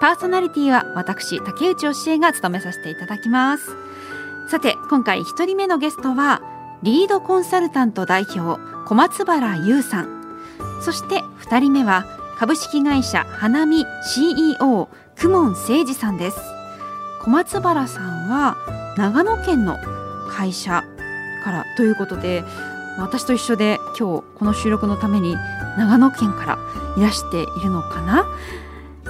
パーソナリティは私竹内義恵が務めさせていただきます。さて今回1人目のゲストはリードコンサルタント代表小松原優さん。そして2人目は株式会社花見 CEO 久門誠二さんです。小松原さんは長野県の会社からということで私と一緒で今日この収録のために長野県からいらしているのかな？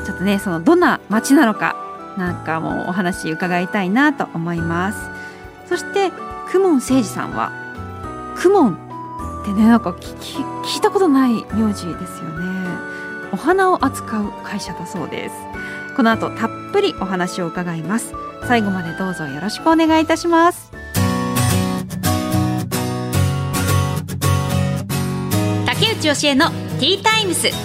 ちょっとねそのどんな街なのかなんかもうお話伺いたいなと思います。そして公文誠二さんは公文ってねなんか聞いたことない名字ですよね。お花を扱う会社だそうです。この後たっぷりお話を伺います。最後までどうぞよろしくお願いいたします。竹内義恵のティータイムス。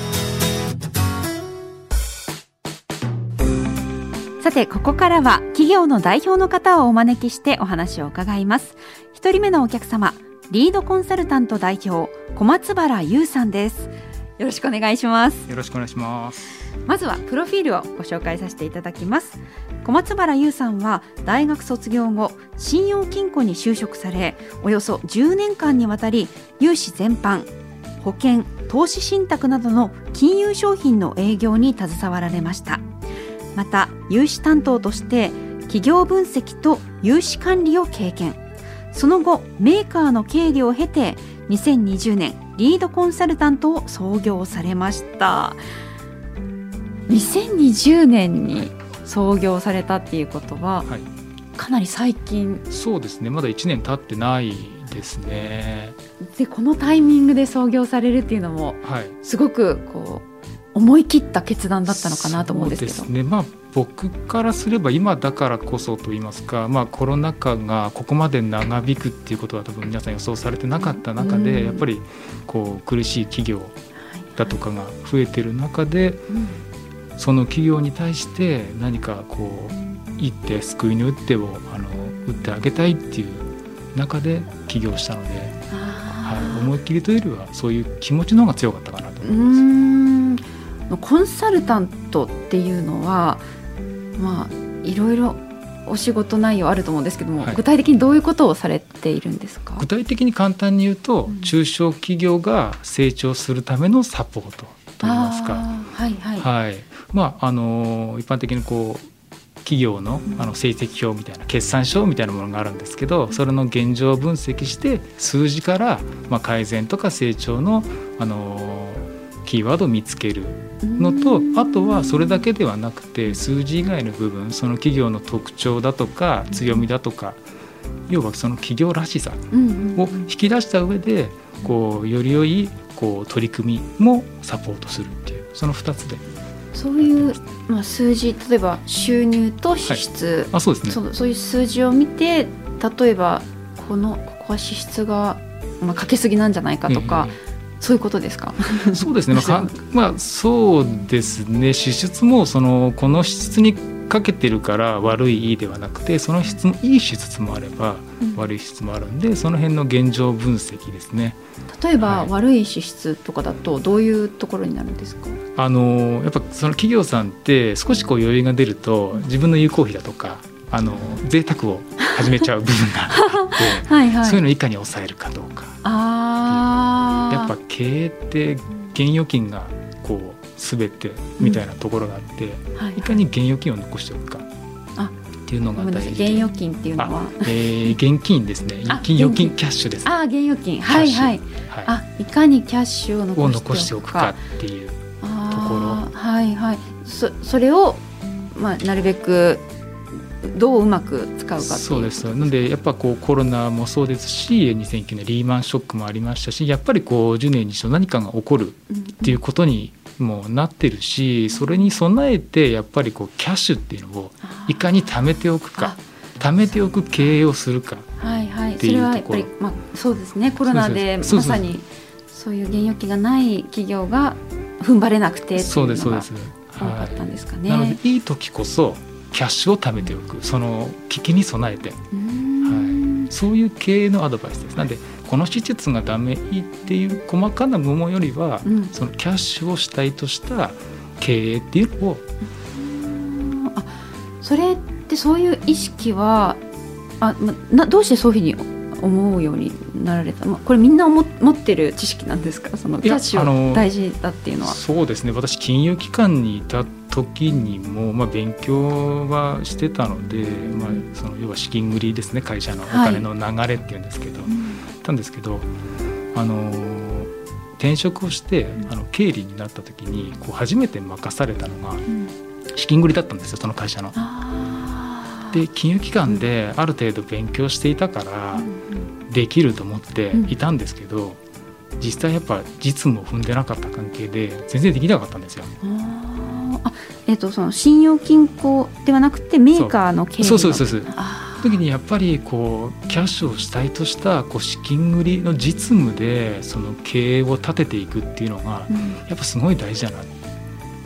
さてここからは企業の代表の方をお招きしてお話を伺います。一人目のお客様リードコンサルタント代表小松原優さんです。よろしくお願いします。よろしくお願いします。まずはプロフィールをご紹介させていただきます。小松原優さんは大学卒業後信用金庫に就職されおよそ10年間にわたり融資全般保険投資信託などの金融商品の営業に携わられましたまた融資担当として企業分析と融資管理を経験。その後メーカーの経理を経て2020年リードコンサルタントを創業されました。2020年に創業されたっていうことは、はい、かなり最近。そうですね。まだ1年経ってないですね。でこのタイミングで創業されるっていうのも、はい、すごくこう思い切った決断だったのかなと思うんですけど。ね。まあ僕からすれば今だからこそと言いますか、まあ、コロナ禍がここまで長引くっていうことは多分皆さん予想されてなかった中で、やっぱりこう苦しい企業だとかが増えてる中で、その企業に対して何かこう一手救いの打ってをあの打ってあげたいっていう中で起業したので、はい、思い切りというよりはそういう気持ちの方が強かったかなと思います。コンサルタントっていうのはまあいろいろお仕事内容あると思うんですけども、はい、具体的にどういうことをされているんですか？具体的に簡単に言うと、うん、中小企業が成長するためのサポートといいますか。はいはい、はい、まああの一般的にこう企業のあの成績表みたいな決算書みたいなものがあるんですけどそれの現状を分析して数字からまあ改善とか成長のあのキーワードを見つけるのとあとはそれだけではなくて数字以外の部分その企業の特徴だとか強みだとか要はその企業らしさを引き出した上でこうより良いこう取り組みもサポートするっていうその2つで。そういう、まあ、数字例えば収入と支出、はい、あそうですね。そそういう数字を見て例えばこのここは支出が、まあ、かけすぎなんじゃないかとか、うんそういうことですか？そうですね。まあ、まあ、そうですね。支出もそのこの支出にかけてるから悪いいいではなくてその質もいい支出もあれば、悪い支出もあるんでその辺の現状分析ですね。例えば、はい、悪い支出とかだとどういうところになるんですか？あのやっぱその企業さんって少しこう余裕が出ると自分の有効費だとかあの贅沢を始めちゃう部分があって はい、はい、そういうのをいかに抑えるかどうかあやっぱ経営って現預金がこう全てみたいなところがあって、うんはいはい、いかに現預金を残しておくかっていうのが大事。現預金っていうのは、えー、現金ですね。金預金キャッシュです、ね、あ現預金。はいはい、はい、あいかにキャッシュを残しておくか。っていうところ。はいはい。そそれをまあなるべくどううまく使うかそうです。なのでやっぱこうコロナもそうですし2009年リーマンショックもありましたしやっぱりこう10年に一度何かが起こるっていうことにもなってるしそれに備えてやっぱりこうキャッシュっていうのをいかに貯めておくか貯めておく経営をするかはいはい。っていうそれはやっぱりとこまあそうですね。コロナでまさにそういう現預金がない企業が踏ん張れなくてっていそうです。うのがそうです、多かったんですかね。なのでいい時こそキャッシュを貯めておく。その危機に備えて。うーんそういう経営のアドバイスです。なんでこの施設がダメいいっていう細かな部門よりは、うん。そのキャッシュを主体とした経営っていうのをあそれってそういう意識はあまなどうしてそういうふうに思うようになられた、まこれみんな思持ってる知識なんですか？そのキャッシュ大事だっていうのは。そうですね。私金融機関にいた時にも、まあ、勉強はしてたので、まあ、その要は資金繰りですね会社のお金の流れっていうんですけど、たん。ですけどあの転職をしてあの経理になった時にこう初めて任されたのがうん。資金繰りだったんですよその会社の。で金融機関である程度勉強していたからできると思っていたんですけど実際やっぱ実務を踏んでなかった関係で全然できなかったんですよ。えっ、とその信用金庫ではなくてメーカーの経理の。そうそうそうそう。時にやっぱりこうキャッシュを主体としたこう資金繰りの実務でその経営を立てていくっていうのがうん。やっぱすごい大事だなっ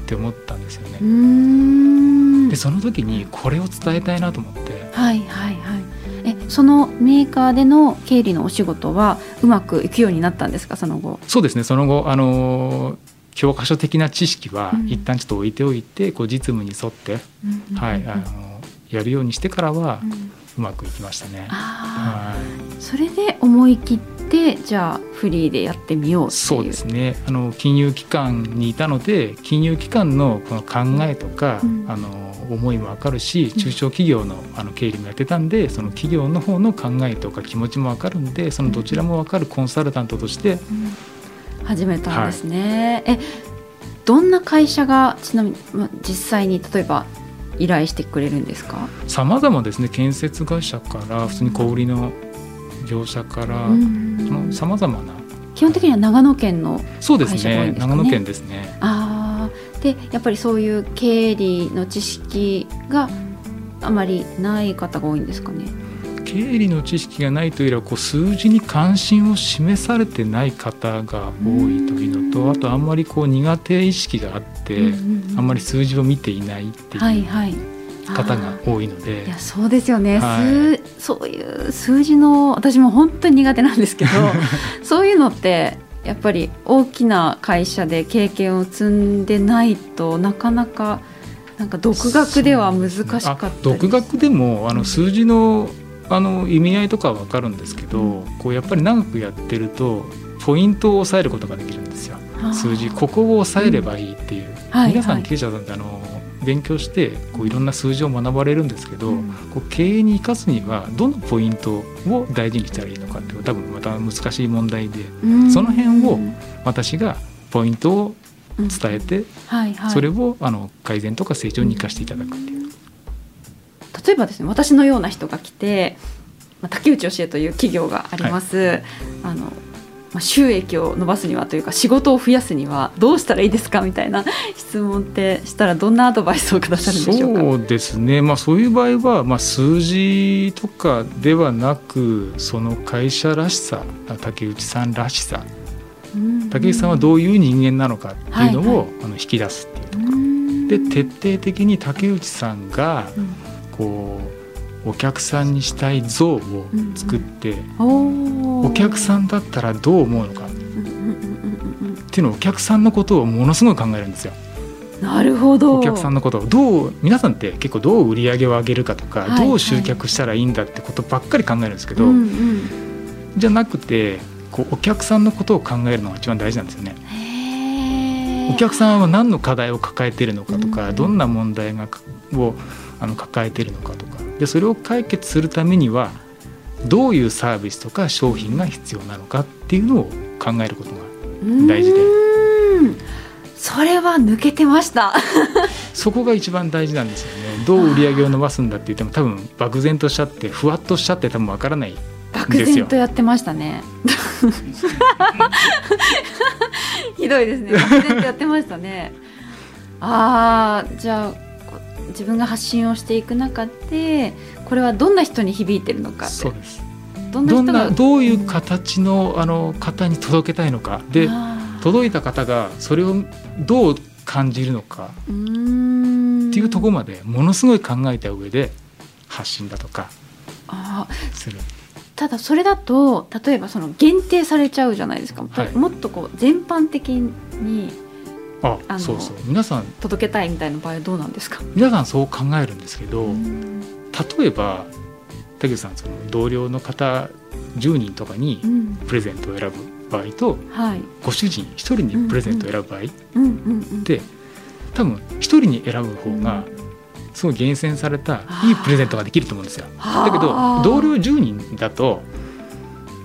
て思ったんですよね。でその時にこれを伝えたいなと思って。はいはいはい。えそのメーカーでの経理のお仕事はうまくいくようになったんですか？その後。そうですねその後あの教科書的な知識はうん。一旦ちょっと置いておいてこう実務に沿って、はい、あのやるようにしてからはうまくいきましたね。あはい。ーそれで思い切ってじゃあフリーでやってみようっていう。そうですね。あの金融機関にいたので金融機関のこの考えとか、うん。あの思いも分かるし中小企業のあの経理もやってたんでその企業の方の考えとか気持ちも分かるんでそのどちらも分かるコンサルタントとしてうん始めたんですね、えどんな会社がちなみにま実際に例えば依頼してくれるんですか？さまざまですね。建設会社から普通に小売りの業者からさまざまな。基本的には長野県のそうですね。んですかね？長野県ですね。あー。でやっぱりそういう経理の知識があまりない方が多いんですかね？経理の知識がないというよりはこう数字に関心を示されてない方が多いというのとあとあんまりこう苦手意識があって、あんまり数字を見ていないっていうはいはい。方が多いので、いやそうですよね、はい。数そういう数字の私も本当に苦手なんですけど そういうのってやっぱり大きな会社で経験を積んでないとなかなかなんか独学では難しかったあり独学でもあの数字のあの意味合いとかは分かるんですけど、うん。こうやっぱり長くやってるとポイントを抑えることができるんですよ。数字ここを抑えればいいっていう、はい皆さはい。ん経営者さんってあの勉強してこういろんな数字を学ばれるんですけど、うん。こう経営に生かすにはどのポイントを大事にしたらいいのかっていう多分また難しい問題でうん。その辺を私がポイントをうん伝えて、はいはい、それをあの改善とか成長に生かしていただくっていう。例えばですね私のような人が来て、まあ、竹内教えという企業があります、あのまあ、収益を伸ばすにはというか仕事を増やすにはどうしたらいいですかみたいな 質問ってしたらどんなアドバイスをくださるんでしょうか？そうですね、まあ、そういう場合は、まあ、数字とかではなくその会社らしさ竹内さんらしさ。竹内さんはどういう人間なのかっていうのを、はいあの引き出すっていうところ。うん。で徹底的に竹内さんがうんこうお客さんにしたい像を作って、おお客さんんだったらどう思うのか。っうんうんうんうんうんていうのをお客さんのことをものすごい考えるんですよ。なるほど。お客さんのことをどう皆さんって結構どう売り上げを上げるかとか、はいはい。どう集客したらいいんだってことばっかり考えるんですけど、うんうんじゃなくてこうお客さんのことを考えるのが一番大事なんですよね。お客さんは何の課題を抱えているのかとか、うんどんな問題がをあの抱えているのかとか。でそれを解決するためにはどういうサービスとか商品が必要なのかっていうのを考えることが大事で。うんそれは抜けてました。そこが一番大事なんですよね。どう売り上げを伸ばすんだって言っても多分漠然としちゃってふわっとしちゃって多分わからない漠然とやってましたね。ひどいですね。漠然とやってましたね。ああじゃあ自分が発信をしていく中でここれはどんな人に響いてるのかそうです。どんな人がどういう形のあの方に届けたいのか。で届いた方がそれをどう感じるのか。っていうところまでものすごい考えた上で発信だとかする。ただそれだと例えばその限定されちゃうじゃないですか、はい。もっとこう全般的にああのそうそう。皆さん届けたいみたいな場合はどうなんですか、皆さんそう考えるんですけど、うん。例えば竹内さんその同僚の方10人とかにうん。プレゼントを選ぶ場合とはい。ご主人1人にプレゼントを選ぶ場合っうんうんうん。て多分1人に選ぶ方がすごい厳選されたいいプレゼントができると思うんですよ。だけどはあ同僚10人だと、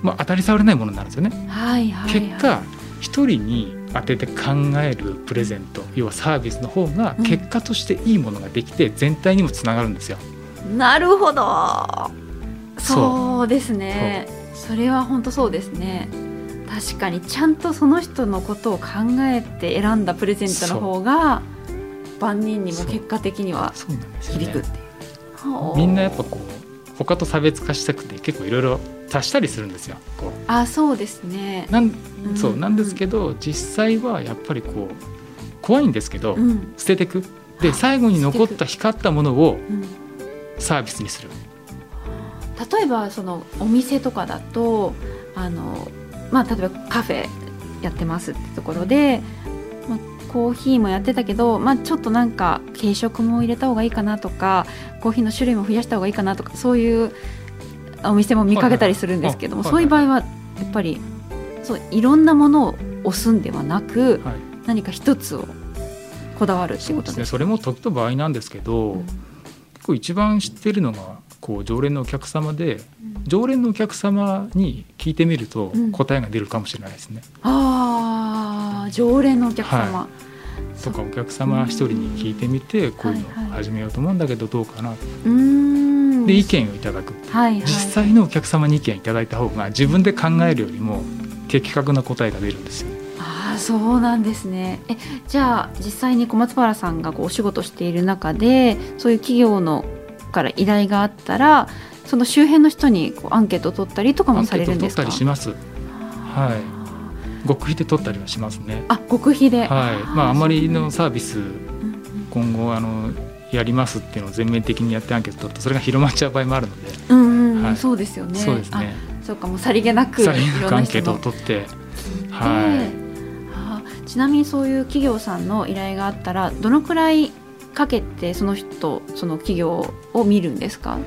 まあ、当たり障りないものになるんですよね。はいはいはい。結果1人に当てて考えるプレゼント要はサービスの方がうん。結果としていいものができて全体にもつながるんですよ。なるほど。そう。ですね。それは本当そうですね。確かにちゃんとその人のことを考えて選んだプレゼントの方が万人にも結果的には響くってねいう、はあみんなやっぱこう他と差別化したくて結構いろいろ足したりするんですよ。こう。あそうですね。なんうん。そうなんですけど実際はやっぱりこう怖いんですけど、うん。捨ててく。で最後に残った光ったものをうん。サービスにする。例えばそのお店とかだとあの、まあ、例えばカフェやってますってところで、まあ、コーヒーもやってたけど、まあ、ちょっとなんか軽食も入れた方がいいかなとかコーヒーの種類も増やした方がいいかなとかそういうお店も見かけたりするんですけども、はいそういう場合はやっぱりそういろんなものを押すんではなくはい。何か一つをこだわるっていうことですね。それも時と場合なんですけど、うん。結構一番知ってるのがこう常連のお客様で常連のお客様に聞いてみるとうん。答えが出るかもしれないですね。ああ常連のお客様、はとかお客様一人に聞いてみてこういうのはいはい始めようと思うんだけどどうかな。うーんで意見をいただく。はいはい、実際のお客様に意見いただいた方が自分で考えるよりも的確な答えが出るんですよ。ああそうなんですね。えじゃあ実際に小松原さんがこうお仕事している中でそういう企業のから依頼があったらその周辺の人にこうアンケートを取ったりとかもさアンケート取っれるんですか？たりします。は極秘で取ったりはしますね。あ極秘で、はい。まああまりのサービス今後あのやりますっていうのを全面的にやってアンケート取るとそれが広まっちゃう場合もあるので、うんうんうんはい。そうですよね。そうですね。あそうかもうさりげなくいさりげなくアンケートを取って、聞いあちなみにそういう企業さんの依頼があったらどのくらいかけてその人その企業を見るんですか？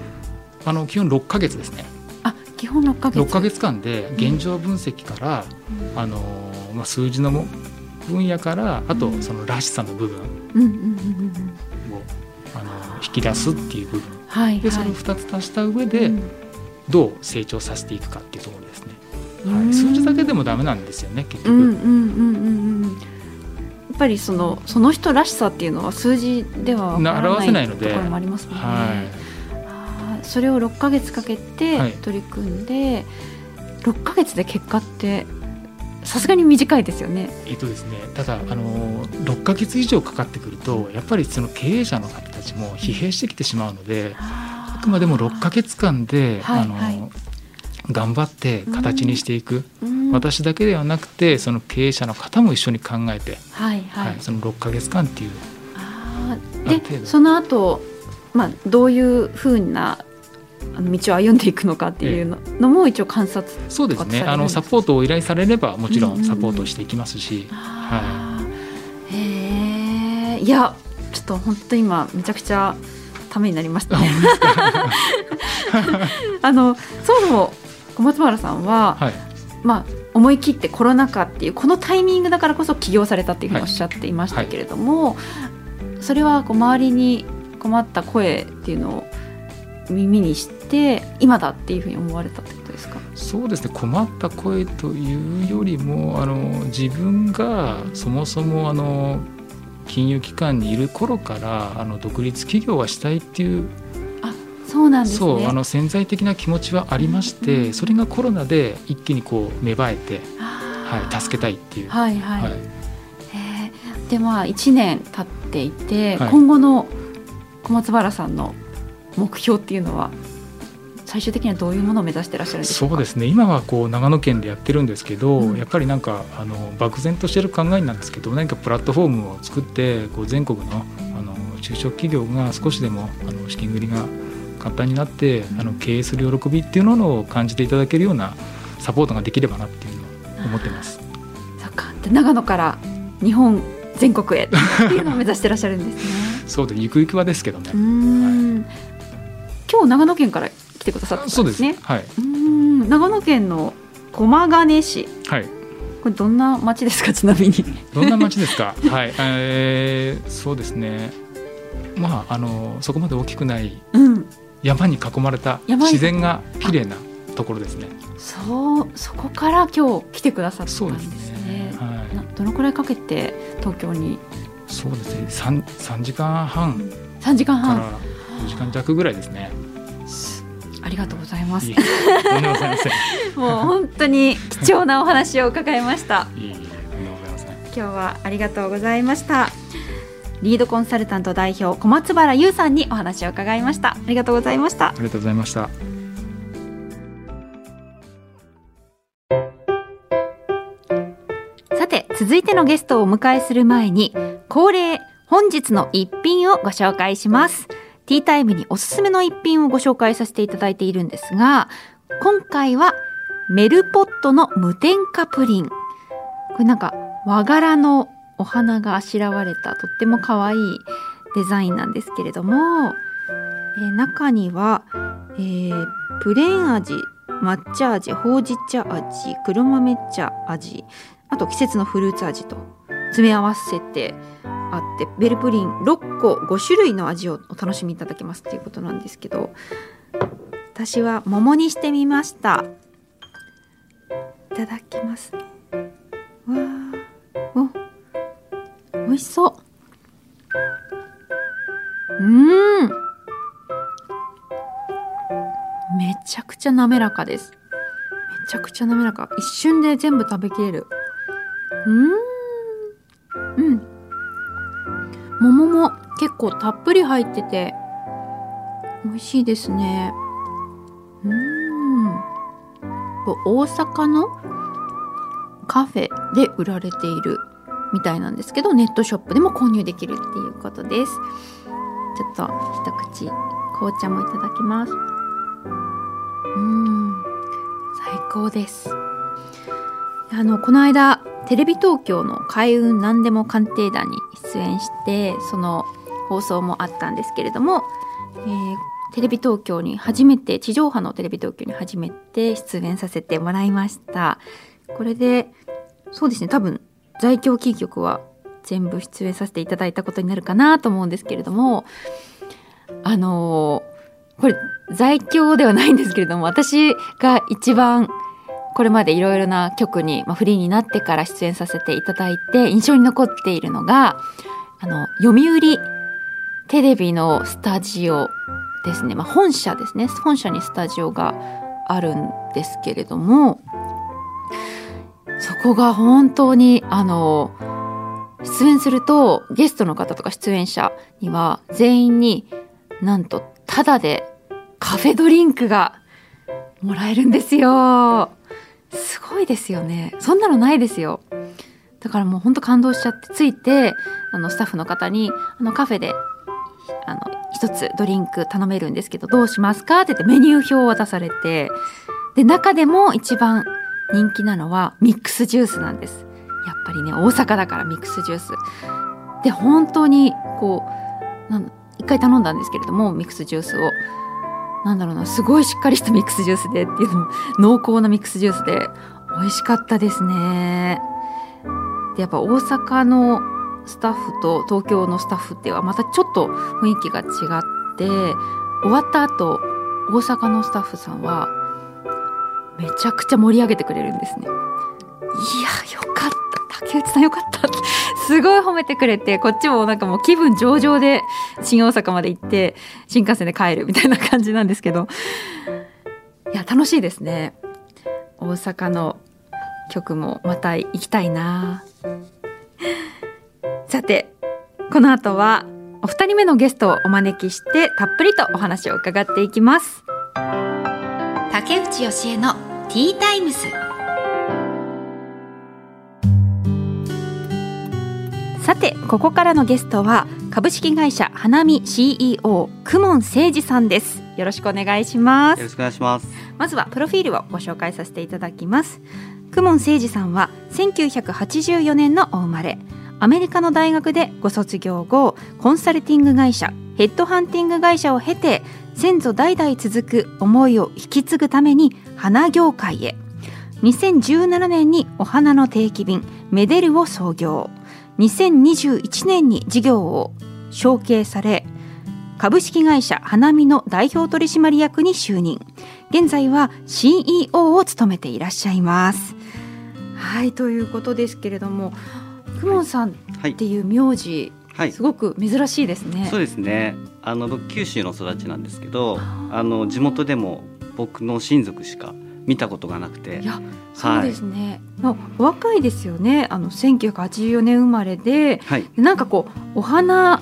あの基本6ヶ月ですね。あ基本6ヶ月。6ヶ月間で現状分析から、うん。あのまあ数字のも分野からあとうん。そのらしさの部分。をうんうんうんうんあの引き出すっていう部分。はいでそれをはい2つ足した上でうん。どう成長させていくかっていうところですね。はい、うん。数字だけでもダメなんですよね結局。うんうんうんうんうん。やっぱりそのその人らしさっていうのは数字では表せないので。ところもありますもんね。はい。それを6ヶ月かけてはい。取り組んで、6ヶ月で結果ってさすがに短いですよね。えっとですね、ただあの6ヶ月以上かかってくるとやっぱりその経営者の方たちも疲弊してきてしまうのであくまでも6ヶ月間で、あのはいはい。頑張って形にしていく、うん。私だけではなくてその経営者の方も一緒に考えて、はいはい、はいその6ヶ月間っていう。あでその後、まあどういうふうなあの道を歩んでいくのかっていうの,、のも一応観察そうですね。あのサポートを依頼されればもちろうん。サポートしていきますし、あー。へえいやちょっと本当今めちゃくちゃためになりましたね。あのそもそも小松原さんは、はい、まあ思い切ってコロナ禍っていうこのタイミングだからこそ起業されたっていうふうにおっしゃっていましたけれども、それはこう周りに困った声っていうのを耳にして今だっていうふうに思われたってことですか？そうですね。困った声というよりもあの自分がそもそもあの金融機関にいる頃からあの独立企業はしたいっていうそうなんですね。そうあの潜在的な気持ちはありまして、うんそれがコロナで一気にこう芽生えて、はい、助けたいっていう。はいはい。はい。へー。でまあ1年経っていて、はい。今後の小松原さんの目標っていうのは最終的にはどういうものを目指してらっしゃるんですか？そうですね。今はこう長野県でやってるんですけど、うん、やっぱりなんかあの漠然としてる考えなんですけど何かプラットフォームを作ってこう全国のあの中小企業が少しでもあの資金繰りが簡単になってあの経営する喜びっていうのを感じていただけるようなサポートができればなっていうのを思ってます。そっか。長野から日本全国へっていうのを目指してらっしゃるんですね。そうでゆくゆくはですけどね。はい、今日長野県から来てくださったんですね。すはい。うん長野県の駒ヶ根市。はい。これどんな町ですか？ちなみに。どんな町ですか？はい。えー、そうですね。まああのそこまで大きくない、山に囲まれた自然が綺麗なところですね。そうそこから今日来てくださったんですね。はい。どのくらいかけて東京に？そうですね。三三時間半。三時間半。四時間弱ぐらいですね。ありがとうございます。い もう本当に貴重なお話を伺いました。今日はありがとうございました。リードコンサルタント代表小松原優さんにお話を伺いました。ありがとうございました。ありがとうございました。さて続いてのゲストをお迎えする前に恒例本日の一品をご紹介します。ティータイムにおすすめの一品をご紹介させていただいているんですが、今回はメルポットの無添加プリン。これなんか和柄のお花があしらわれたとっても可愛いデザインなんですけれども、えー、中には、えー、プレーン味、抹茶味、ほうじ茶味、黒豆茶味、あと季節のフルーツ味と詰め合わせてあってベルプリン6個5種類の味をお楽しみいただけますっていうことなんですけど私は桃にしてみました。いただきます。わお。美味しそう。うん。めちゃくちゃ滑らかです。めちゃくちゃ滑らか。一瞬で全部食べきれる。うん。桃も結構たっぷり入ってて美味しいですね。うん。大阪のカフェで売られているみたいなんですけどネットショップでも購入できるっていうことです。ちょっと一口紅茶もいただきます。うん。最高です。あのこの間テレビ東京の開運何でも鑑定団に出演してその放送もあったんですけれども、えー、テレビ東京に初めて地上波のテレビ東京に初めて出演させてもらいました。これでそうですね多分在京キー局は全部出演させていただいたことになるかなと思うんですけれどもあのー、これ在京ではないんですけれども私が一番これまでいろいろな曲に、まあ、フリーになってから出演させていただいて印象に残っているのがあの読売テレビのスタジオですね、まあ、本社ですね本社にスタジオがあるんですけれどもそこが本当にあの出演するとゲストの方とか出演者には全員になんとタダでカフェドリンクがもらえるんですよ。すごいですよね。そんなのないですよ。だからもうほんと感動しちゃってついてあのスタッフの方にあのカフェであの一つドリンク頼めるんですけどどうしますかって言ってメニュー表を渡されてで中でも一番人気なのはミックスジュースなんですやっぱりね大阪だからミックスジュースで本当にこう一回頼んだんですけれどもミックスジュースをなんだろうなすごいしっかりしたミックスジュースでっていうのも濃厚なミックスジュースで美味しかったですね。でやっぱ大阪のスタッフと東京のスタッフってはまたちょっと雰囲気が違って終わった後大阪のスタッフさんはめちゃくちゃ盛り上げてくれるんですね。いやよかった。竹内さんよかった。すごい褒めてくれてこっちもなんかもう気分上々で新大阪まで行って新幹線で帰るみたいな感じなんですけど。いや楽しいですね。大阪の曲もまた行きたいな。さてこの後はお二人目のゲストをお招きしてたっぷりとお話を伺っていきます。竹内義恵のティータイムス。さてここからのゲストは株式会社花見 CEO 久門誠二さんです。よろしくお願いします。よろしくお願いします。まずはプロフィールをご紹介させていただきます。久門誠二さんは1984年のお生まれ。アメリカの大学でご卒業後コンサルティング会社ヘッドハンティング会社を経て先祖代々続く思いを引き継ぐために花業界へ。2017年にお花の定期便メデルを創業2021年に事業を承継され株式会社花見の代表取締役に就任現在は CEO を務めていらっしゃいますはいということですけれどもくもんさんっていう名字、はい、すごく珍しいですね。そうですね。あの僕九州の育ちなんですけど、あの地元でも僕の親族しか見たことがなくて。いや、そうですね。はい、若いですよね。あの1984年生まれで、はい、なんかこうお花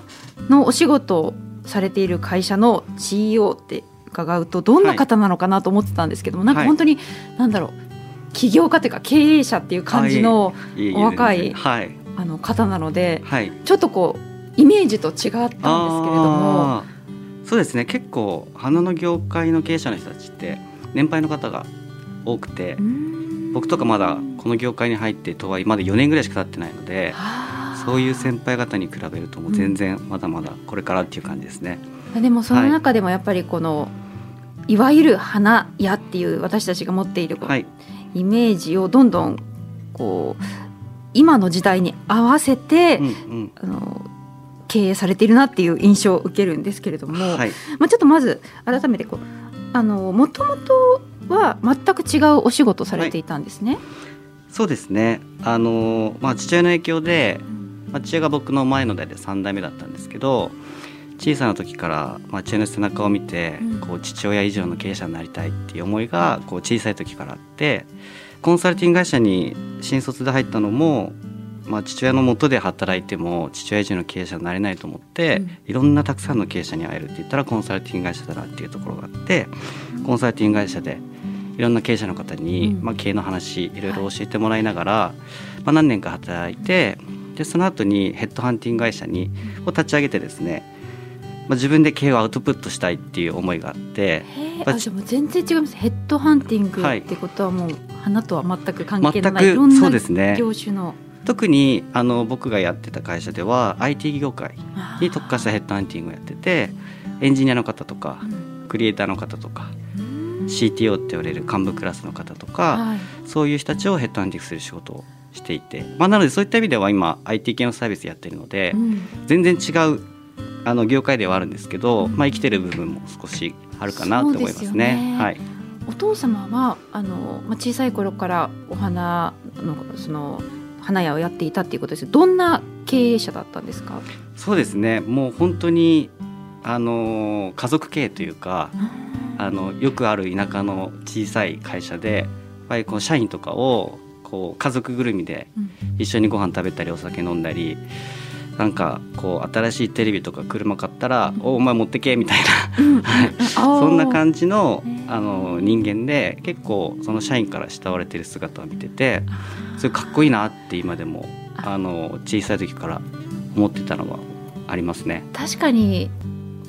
のお仕事をされている会社の CEO って伺うとどんな方なのかなと思ってたんですけども、はい、なんか本当に、なんだろう起業家というか経営者っていう感じのお若い、はい、あの方なので、はい、ちょっとこうイメージと違ったんですけれどもそうですね。結構花の業界の経営者の人たちって年配の方が多くて僕とかまだこの業界に入ってとはいまだ4年ぐらいしか経ってないのでそういう先輩方に比べるともう全然まだまだこれからっていう感じですね。うん、でもその中でもやっぱりこの、はい、いわゆる花屋っていう私たちが持っている、はい、イメージをどんどんこう今の時代に合わせて、うんうん、あの経営されているなっていう印象を受けるんですけれども、はい、まあ、ちょっとまず改めてこうあのもともとは全く違うお仕事されていたんですね。はい、そうですねあの、まあ、父親の影響で、まあ、父親が僕の前の代で3代目だったんですけど小さな時から、まあ、父親の背中を見て、うん、こう父親以上の経営者になりたいっていう思いがこう小さい時からあって。コンサルティング会社に新卒で入ったのも、まあ、父親のもとで働いても父親以上の経営者になれないと思って、うん、いろんなたくさんの経営者に会えるって言ったらコンサルティング会社だなっていうところがあってコンサルティング会社でいろんな経営者の方に、まあ、経営の話いろいろ教えてもらいながら、まあ、何年か働いてでその後にヘッドハンティング会社にを立ち上げてですねまあ、自分で経営をアウトプットしたいっていう思いがあってあじゃもう全然違います。ヘッドハンティングってことはもう花とは全く関係ないいろんな業種の。特にあの僕がやってた会社では IT 業界に特化したヘッドハンティングをやっててエンジニアの方とか、クリエイターの方とか、CTO って言われる幹部クラスの方とか、はい、そういう人たちをヘッドハンティングする仕事をしていて、まあ、なのでそういった意味では今 IT 系のサービスやってるので、うん、全然違うあの業界ではあるんですけど、まあ、生きてる部分も少しあるかなと思いますね。ね。はい、お父様はあの、まあ、小さい頃からお花のその花屋をやっていたっていうことです。どんな経営者だったんですか？そうですね。もう本当にあの家族経営というかあのよくある田舎の小さい会社でやっぱりこう社員とかをこう家族ぐるみで一緒にご飯食べたりお酒飲んだり。なんかこう新しいテレビとか車買ったら「おお前持ってけ」みたいな。そんな感じのあの人間で結構その社員から慕われてる姿を見ててそれかっこいいなって今でもあの小さい時から思ってたのはありますね。確かに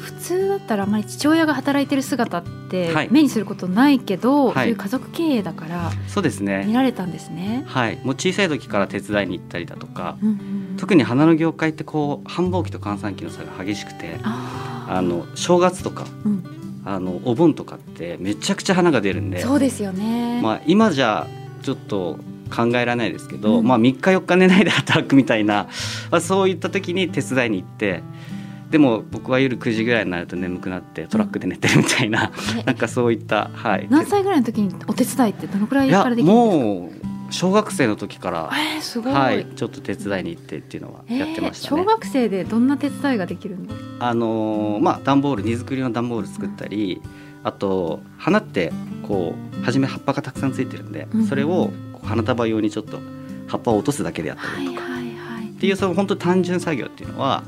普通だったらあまり父親が働いてる姿って目にすることないけど、はい、そういう家族経営だからそうですね。見られたんですね。はい、もう小さい時から手伝いに行ったりだとか、うんうん、特に花の業界ってこう繁忙期と閑散期の差が激しくてあの正月とか、うん、あのお盆とかってめちゃくちゃ花が出るんでそうですよね、まあ、今じゃちょっと考えられないですけど、うん、まあ、3日4日寝ないで働くみたいな、まあ、そういった時に手伝いに行って。でも僕は夜9時ぐらいになると眠くなってトラックで寝てるみたいな、うん、なんかそういったはい。何歳ぐらいの時にお手伝いってどのくらいからできるんですか？もう小学生の時から、えー、すごい、はい、ちょっと手伝いに行ってっていうのはやってました、ね。えー、小学生でどんな手伝いができるんだあのー、まあ段ボール荷造りの段ボール作ったり、うん、あと花ってこう初め葉っぱがたくさんついてるんで、うん、それを花束用にちょっと葉っぱを落とすだけでやったりとか、はいはいはい、っていうその本当単純作業っていうのは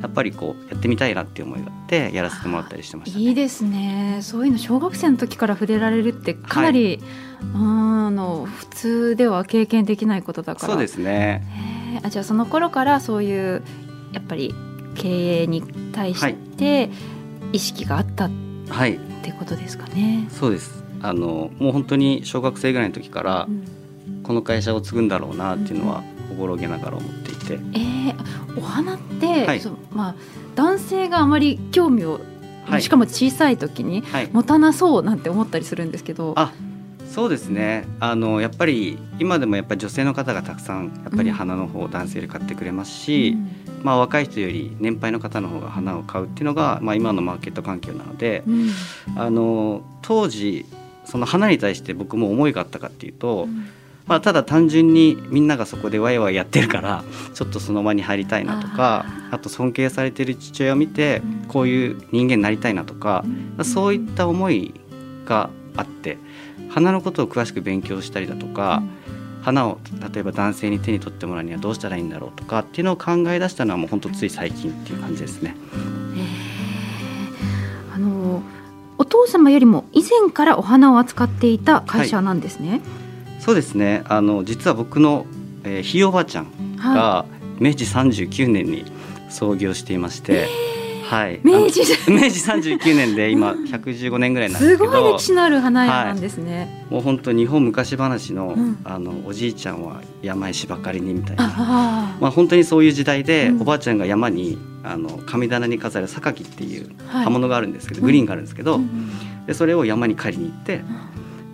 やっぱりこうやってみたいなっていう思いがあってやらせてもらったりしてました、ね、いいですね。そういうの小学生の時から触れられるってかなり、はい、あの普通では経験できないことだから。そうですね。あじゃあその頃からそういうやっぱり経営に対して意識があったってことですかね、はい、そうです。あのもう本当に小学生ぐらいの時から、この会社を継ぐんだろうなっていうのは心げながら思っていて、えー、お花って、はい、まあ、男性があまり興味を、はい、しかも小さい時に持たなそうなんて思ったりするんですけど。あそうですね。あのやっぱり今でもやっぱり女性の方がたくさんやっぱり花の方を男性より買ってくれますし、うん、まあ、若い人より年配の方の方が花を買うっていうのが、まあ、今のマーケット環境なので、うん、あの当時その花に対して僕も思いがあったかっていうと、うんまあ、ただ単純にみんながそこでワイワイやってるからちょっとその場に入りたいなとかあと尊敬されてる父親を見てこういう人間になりたいなとか、そういった思いがあって花のことを詳しく勉強したりだとか、花を例えば男性に手に取ってもらうにはどうしたらいいんだろうとかっていうのを考え出したのはもう本当つい最近っていう感じですね。あのお父様よりも以前からお花を扱っていた会社なんですね。はいそうですね。あの実は僕の、えー、ひいおばあちゃんが明治39年に創業していまして、はい、明治明治39年で今115年ぐらいなんですけど。すごい歴史のある花屋なんですね、はい、もう本当日本昔話のうん、あのおじいちゃんは山石ばかりにみたいな。まあ本当にそういう時代で、うん、おばあちゃんが山にあの神棚に飾る榊っていう刃物があるんですけど、はい、グリーンがあるんですけど、うん、でそれを山に借りに行って、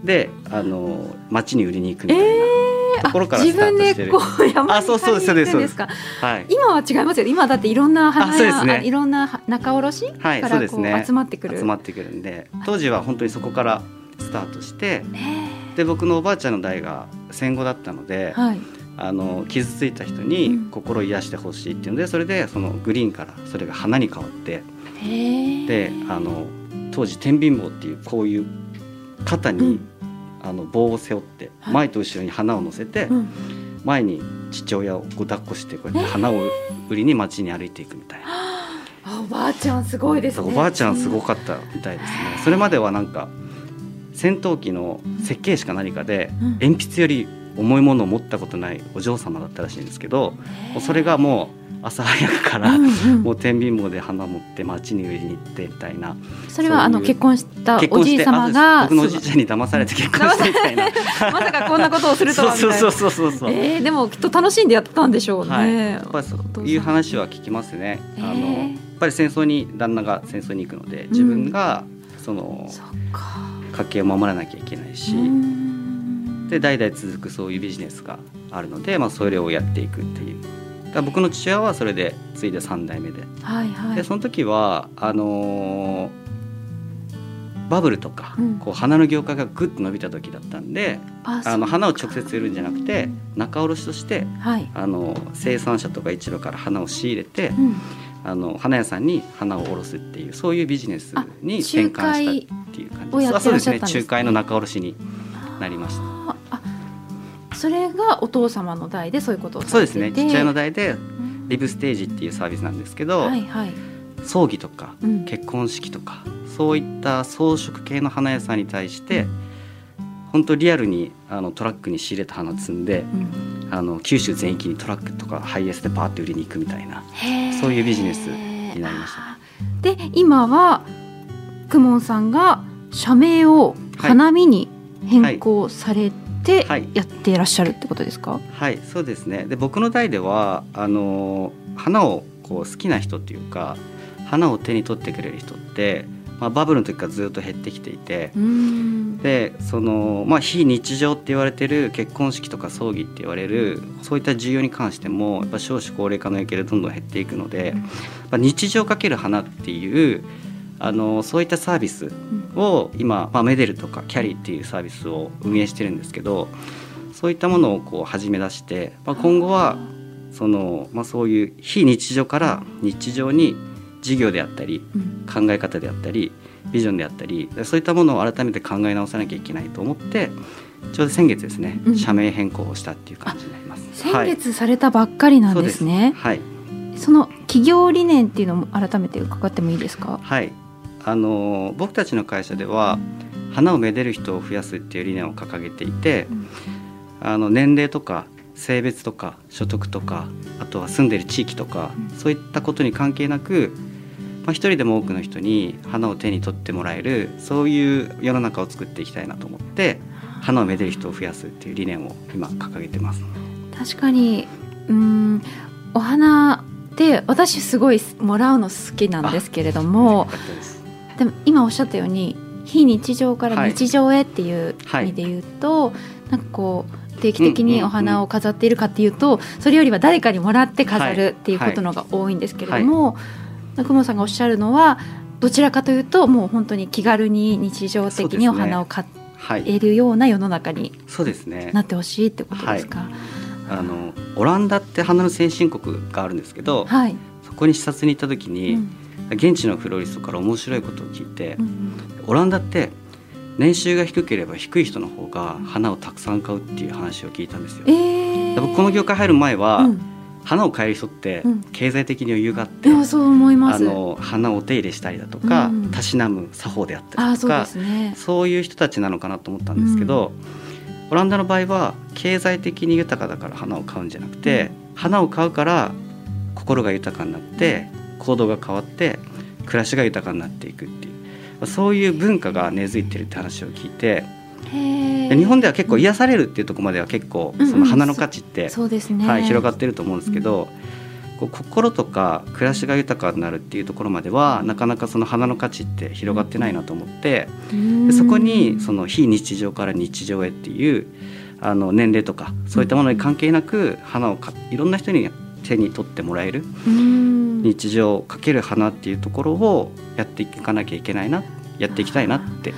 であの町に売りに行くみたいな。ところからスタートしてる。あ、そうそうですそうです。はい。今は違いますよ。今だっていろんな花屋、ね、いろんな仲卸からこう集まってくる、集まってくるんで、当時は本当にそこからスタートして、で僕のおばあちゃんの代が戦後だったので、はい、あの傷ついた人に心癒してほしいっていうので、それでそのグリーンからそれが花に変わって、であの当時天秤棒っていうこういう肩にあの棒を背負って前と後ろに花を乗せて、前に父親をこう抱っこしてこうやって花を売りに街に歩いていくみたいな。おばあちゃんすごいです、ね、おばあちゃんすごかったみたいですね。それまではなんか戦闘機の設計士か何かで、鉛筆より重いものを持ったことないお嬢様だったらしいんですけど、それがもう朝早くから、もう天秤棒で花持って町に売りに行ってみたいな。それはあの結婚したおじい様が僕のおじいちゃんに騙されて結婚したみたいな。まさかこんなことをするとはそうそうそうそうそう、えー、でもきっと楽しんでやったんでしょうね、はい、やっぱりそういう話は聞きますね、えー、あのやっぱり戦争に旦那が戦争に行くので自分がその、うん、家計を守らなきゃいけないしで代々続くそういうビジネスがあるので、まあ、それをやっていくっていうだ僕の父親はそれで継いで3代目で,、はいはい、でその時はあのー、バブルとか、うん、こう花の業界がぐっと伸びた時だったんであの花を直接売るんじゃなくて仲卸として、はい、あの生産者とか市場から花を仕入れて、うん、あの花屋さんに花を卸すっていうそういうビジネスに転換したっていう感じです。そうですね。仲介の仲卸になりました。それがお父様の代でそういうことをそうですね。父親の代でリブステージっていうサービスなんですけど、はいはい、葬儀とか、結婚式とかそういった装飾系の花屋さんに対して、本当リアルにあのトラックに仕入れた花積んで、うん、あの九州全域にトラックとかハイエースでパーって売りに行くみたいなそういうビジネスになりました、で今は公文さんが社名を花見に変更されて、てやっていらっしゃるってことですか、はい、はい、そうですね。で僕の代ではあの花をこう好きな人っていうか花を手に取ってくれる人って、まあ、バブルの時からずっと減ってきていてでその、まあ、非日常って言われてる結婚式とか葬儀って言われるそういった需要に関してもやっぱ少子高齢化の影響でどんどん減っていくので、まあ、日常かける花っていうあのそういったサービスを今、まあ、メデルとかキャリーっていうサービスを運営してるんですけどそういったものをこう始め出して、まあ、今後はその、まあ、そういう非日常から日常に事業であったり考え方であったりビジョンであったりそういったものを改めて考え直さなきゃいけないと思ってちょうど先月ですね、うん社名変更をしたっていう感じになります。先はい月されたばっかりなんですね。はい、その企業理念っていうのも改めて伺ってもいいですか？はい、あの僕たちの会社では花をめでる人を増やすっていう理念を掲げていて、うん。あの年齢とか性別とか所得とかあとは住んでる地域とか、うん。そういったことに関係なく、まあ、一人でも多くの人に花を手に取ってもらえるそういう世の中を作っていきたいなと思って花をめでる人を増やすっていう理念を今掲げてます。確かに。うん。お花って私すごいもらうの好きなんですけれども でも今おっしゃったように非日常から日常へっていうはい意味で言うと、なんかこう定期的にお花を飾っているかっていうと、それよりは誰かにもらって飾るっていうことのが多いんですけれども、久保さんがおっしゃるのはどちらかというともう本当に気軽に日常的にお花を買はい、えるような世の中にそうですね。なってほしいってことですか？あのオランダって花の先進国があるんですけど、はい、そこに視察に行った時うに、ん現地のフロリストから面白いことを聞いて、うんオランダって年収が低ければ低い人の方が花をたくさん買うっていう話を聞いたんですよ。えー、で僕この業界入る前は、うん。花を買える人ってうん。経済的に余裕があって、あす。の花をお手入れしたりだとか、うんたしなむ作法であったりとか。そういう人たちなのかなと思ったんですけど、オランダの場合は経済的に豊かだから花を買うんじゃなくて、花を買うから心が豊かになって行動が変わって暮らしが豊かになっていくっていう。そういう文化が根付いてるって話を聞いて日本では結構癒されるっていうところまでは結構うんその花の価値って。はい、広がってると思うんですけど、こう心とか暮らしが豊かになるっていうところまではなかなかその花の価値って広がってないなと思って。うん。でそこにその非日常から日常へっていうあの年齢とかそういったものに関係なく花をかいろんな人に手に取ってもらえるうん日常をかける花っていうところをやっていかなきゃいけないなやっていきたいなって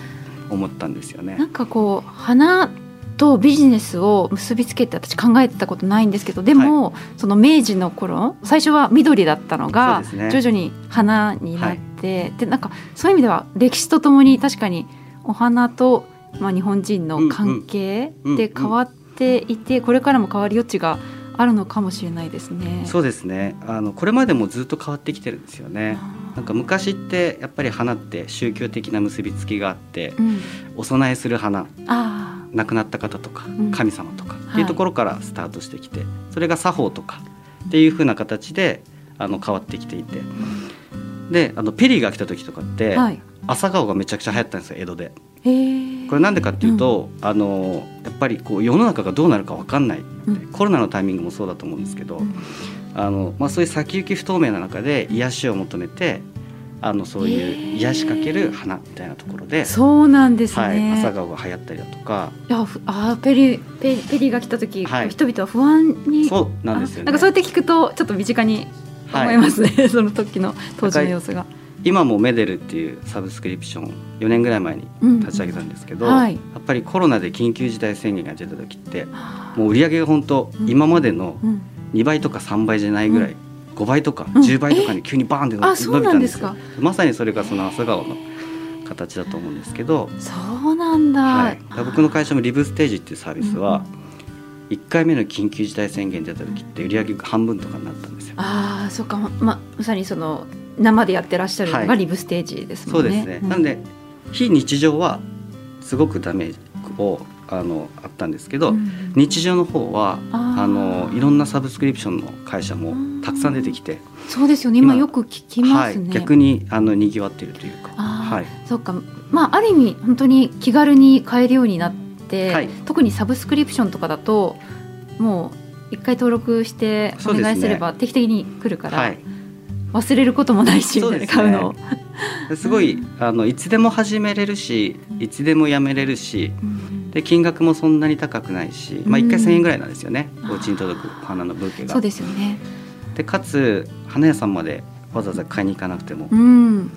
思ったんですよね。な。んかこう花とビジネスを結びつけて私考えてたことないんですけどでも、その明治の頃最初は緑だったのが、ね。徐々に花になって、でなんかそういう意味では歴史とともに確かにお花と、まあ、日本人の関係うんうん。で変わっていて、これからも変わる余地があるのかもしれないですね。そうですね。あのこれまでもずっと変わってきてるんですよね。なんか昔ってやっぱり花って宗教的な結びつきがあってうん、お供えする花あ亡くなった方とかん。神様とかっていうところからスタートしてきて、それが作法とかっていう風な形であの変わってきていて。であのペリーが来た時とかって、あはい。朝顔がめちゃくちゃ流行ったんですよ江戸で。へーこれなんでかっていうと、あのやっぱりこう世の中がどうなるか分かんない、うん。コロナのタイミングもそうだと思うんですけど、うん。あのまあ、そういう先行き不透明な中で癒しを求めてあのそういう癒しかける花みたいなところで、そうなんですね。はい、朝顔が流行ったりだとかいやふあーペリペペリーが来た時、はい。人々は不安にそうなんですよね。あなんかそうやって聞くとちょっと身近に思いますね、その時の当時の様子が。今もメデルっていうサブスクリプション4年ぐらい前にうん。立ち上げたんですけど、はい。やっぱりコロナで緊急事態宣言が出た時ってはあ。もう売り上げが本当うん。今までのうん。2倍とか3倍じゃないぐらい、5倍とかうん。10倍とかに急にバーンって伸びたんですよ、なんまさにそれがその朝顔の形だと思うんですけど、そうなんだ。はい、僕の会社もリブステージっていうサービスはうん1回目の緊急事態宣言出た時って売り上げが半分とかになったんですよ。ああそうか。まままさにその生でやってらっしゃるのはい。がリブステージですもね。そうんですね、うん。なんで非日常はすごくダメージをあのあったんですけど、うん日常の方はあのいろんなサブスクリプションの会社もたくさん出てきて、そうですよね。今今よく聞きますね。はい、逆にあの賑わっているというか、はい、そうか。まあある意味本当に気軽に買えるようになって、はい。特にサブスクリプションとかだともう一回登録してお願いすれば定期的に来るから、はい、忘れることもないしみたいな買うのを。すごいあのいつでも始めれるしいつでもやめれるしうんで金額もそんなに高くないし、まあ、1回うん1,000円ぐらいなんですよね、お家に届くお花のブーケが。そうですよね。でかつ花屋さんまでわざわざ買いに行かなくても、うん。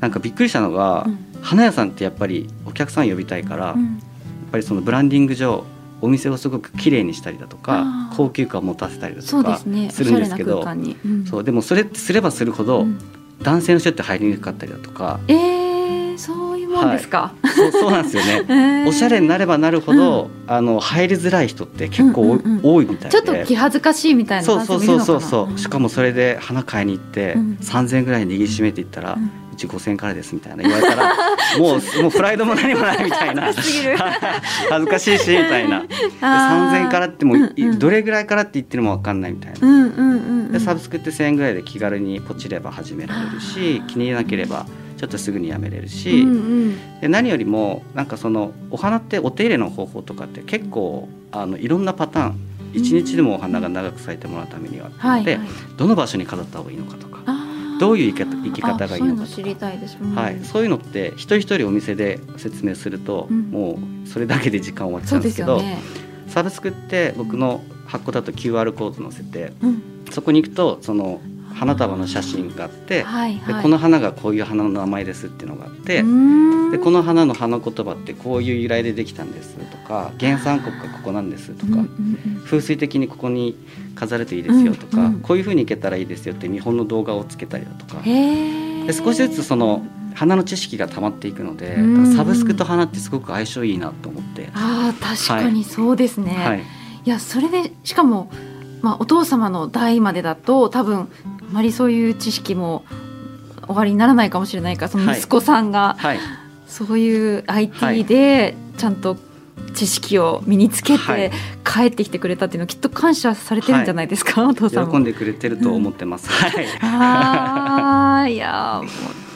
なんかびっくりしたのが、うん花屋さんってやっぱりお客さん呼びたいから、やっうんぱりそのブランディング上お店をすごく綺麗にしたりだとか高級感を持たせたりだとかするんですけど空間に。うん。そうでもそれってすればするほど、うん。男性の人って入りにくかったりだとか。えー、そういう問なんですか、はい、そうそうなんですよね。おしゃれになればなるほど、うん、あの入りづらい人って結構、うんうん、多いみたいで。ちょっと気恥ずかしいみたいなそうそうそうそうそう。しかもそれで花買いに行って、うん、3,000円ぐらい握りしめていったら、うんち5000円からですみたいな言われたら もうもうプライドも何もないみたいな。恥ずかし いしみたいな。3000円からってもう、うんうん、どれぐらいからって言ってるも分かんないみたいな、うんうんうんうん、でサブスクって1000円ぐらいで気軽にポチれば始められるし気に入らなければちょっとすぐにやめれるし、うんうん、で何よりもなんかそのお花ってお手入れの方法とかって結構あのいろんなパターン一日でもお花が長く咲いてもらうためには、うん、で、はいはい、どの場所に飾った方がいいのかとかどういう生き方生き方がいいのか知りたいです、はい、そういうのって一人一人お店で説明すると、うん、もうそれだけで時間終わっちゃうんですけど、ね、サブスクって僕の発行だと QR コード載せて、うん、そこに行くとその花束の写真があって、はいはい、でこの花がこういう花の名前ですっていうのがあってでこの花の花言葉ってこういう由来でできたんですとか原産国がここなんですとか、うんうんうん、風水的にここに飾るといいですよとか、うんうん、こういうふうにいけたらいいですよって見本の動画をつけたりだとか。で少しずつその花の知識がたまっていくので、サブスクと花ってすごく相性いいなと思って。あ確かにそうですね、はい、い。やそれでしかもまあ、お父様の代までだと多分あまりそういう知識も終わりにならないかもしれないからその息子さんが、はい。はい、そういう IT でちゃんと知識を身につけて帰ってきてくれたっていうのはきっと感謝されてるんじゃないですか、はい、お父さん喜んでくれてると思ってます。うん、ああいや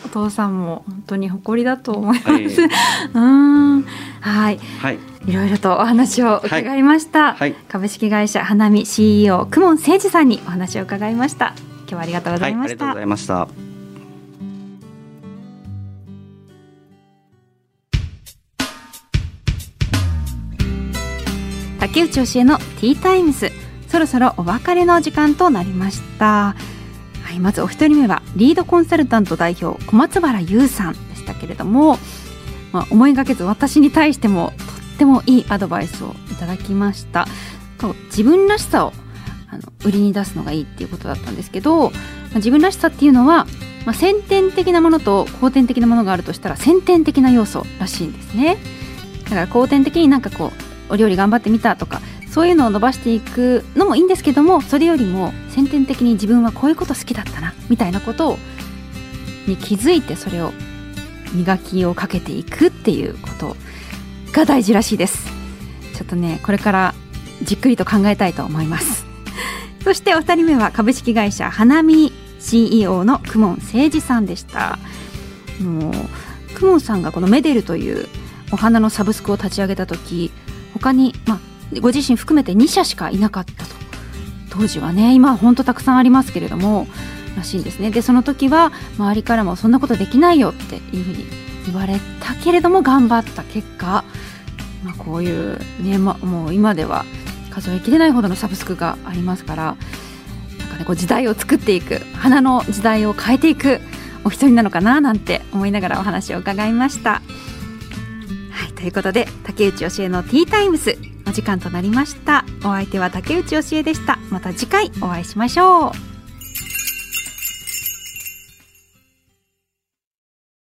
お父さんも本当に誇りだと思います。はい、うん。はい、はい、いろいろとお話を伺いました。はい、株式会社花見 CEO 久門誠二さんにお話を伺いました。今日はありがとうございました。ありがとうございました。竹内教えのティータイムスそろそろお別れの時間となりましたはいまずお一人目はリードコンサルタント代表小松原優さんでしたけれども、まあ、思いがけず私に対してもとってもいいアドバイスをいただきました自分らしさをあの売りに出すのがいいっていうことだったんですけど、まあ、自分らしさっていうのは、まあ、先天的なものと後天的なものがあるとしたら先天的な要素らしいんですね。だから後天的になんかこうお料理頑張ってみたとかそういうのを伸ばしていくのもいいんですけどもそれよりも先天的に自分はこういうこと好きだったなみたいなことをに気づいてそれを磨きをかけていくっていうことが大事らしいです。ちょっとねこれからじっくりと考えたいと思います。そしてお二人目は株式会社花見 CEO の久門誠二さんでした。もう久門さんがこのメデルというお花のサブスクを立ち上げた時他に、まあ、ご自身含めて2社しかいなかったと。当時はね今は本当たくさんありますけれどもらしいんですね。でその時は周りからもそんなことできないよっていうふうに言われたけれども頑張った結果、まあ、こういうね、ま、もう今では数えきれないほどのサブスクがありますからなんか、ね、こう時代を作っていく花の時代を変えていくお一人なのかななんて思いながらお話を伺いました。はいということで竹内教えのティータイムスお時間となりました。お相手は竹内教えでした。また次回お会いしましょう。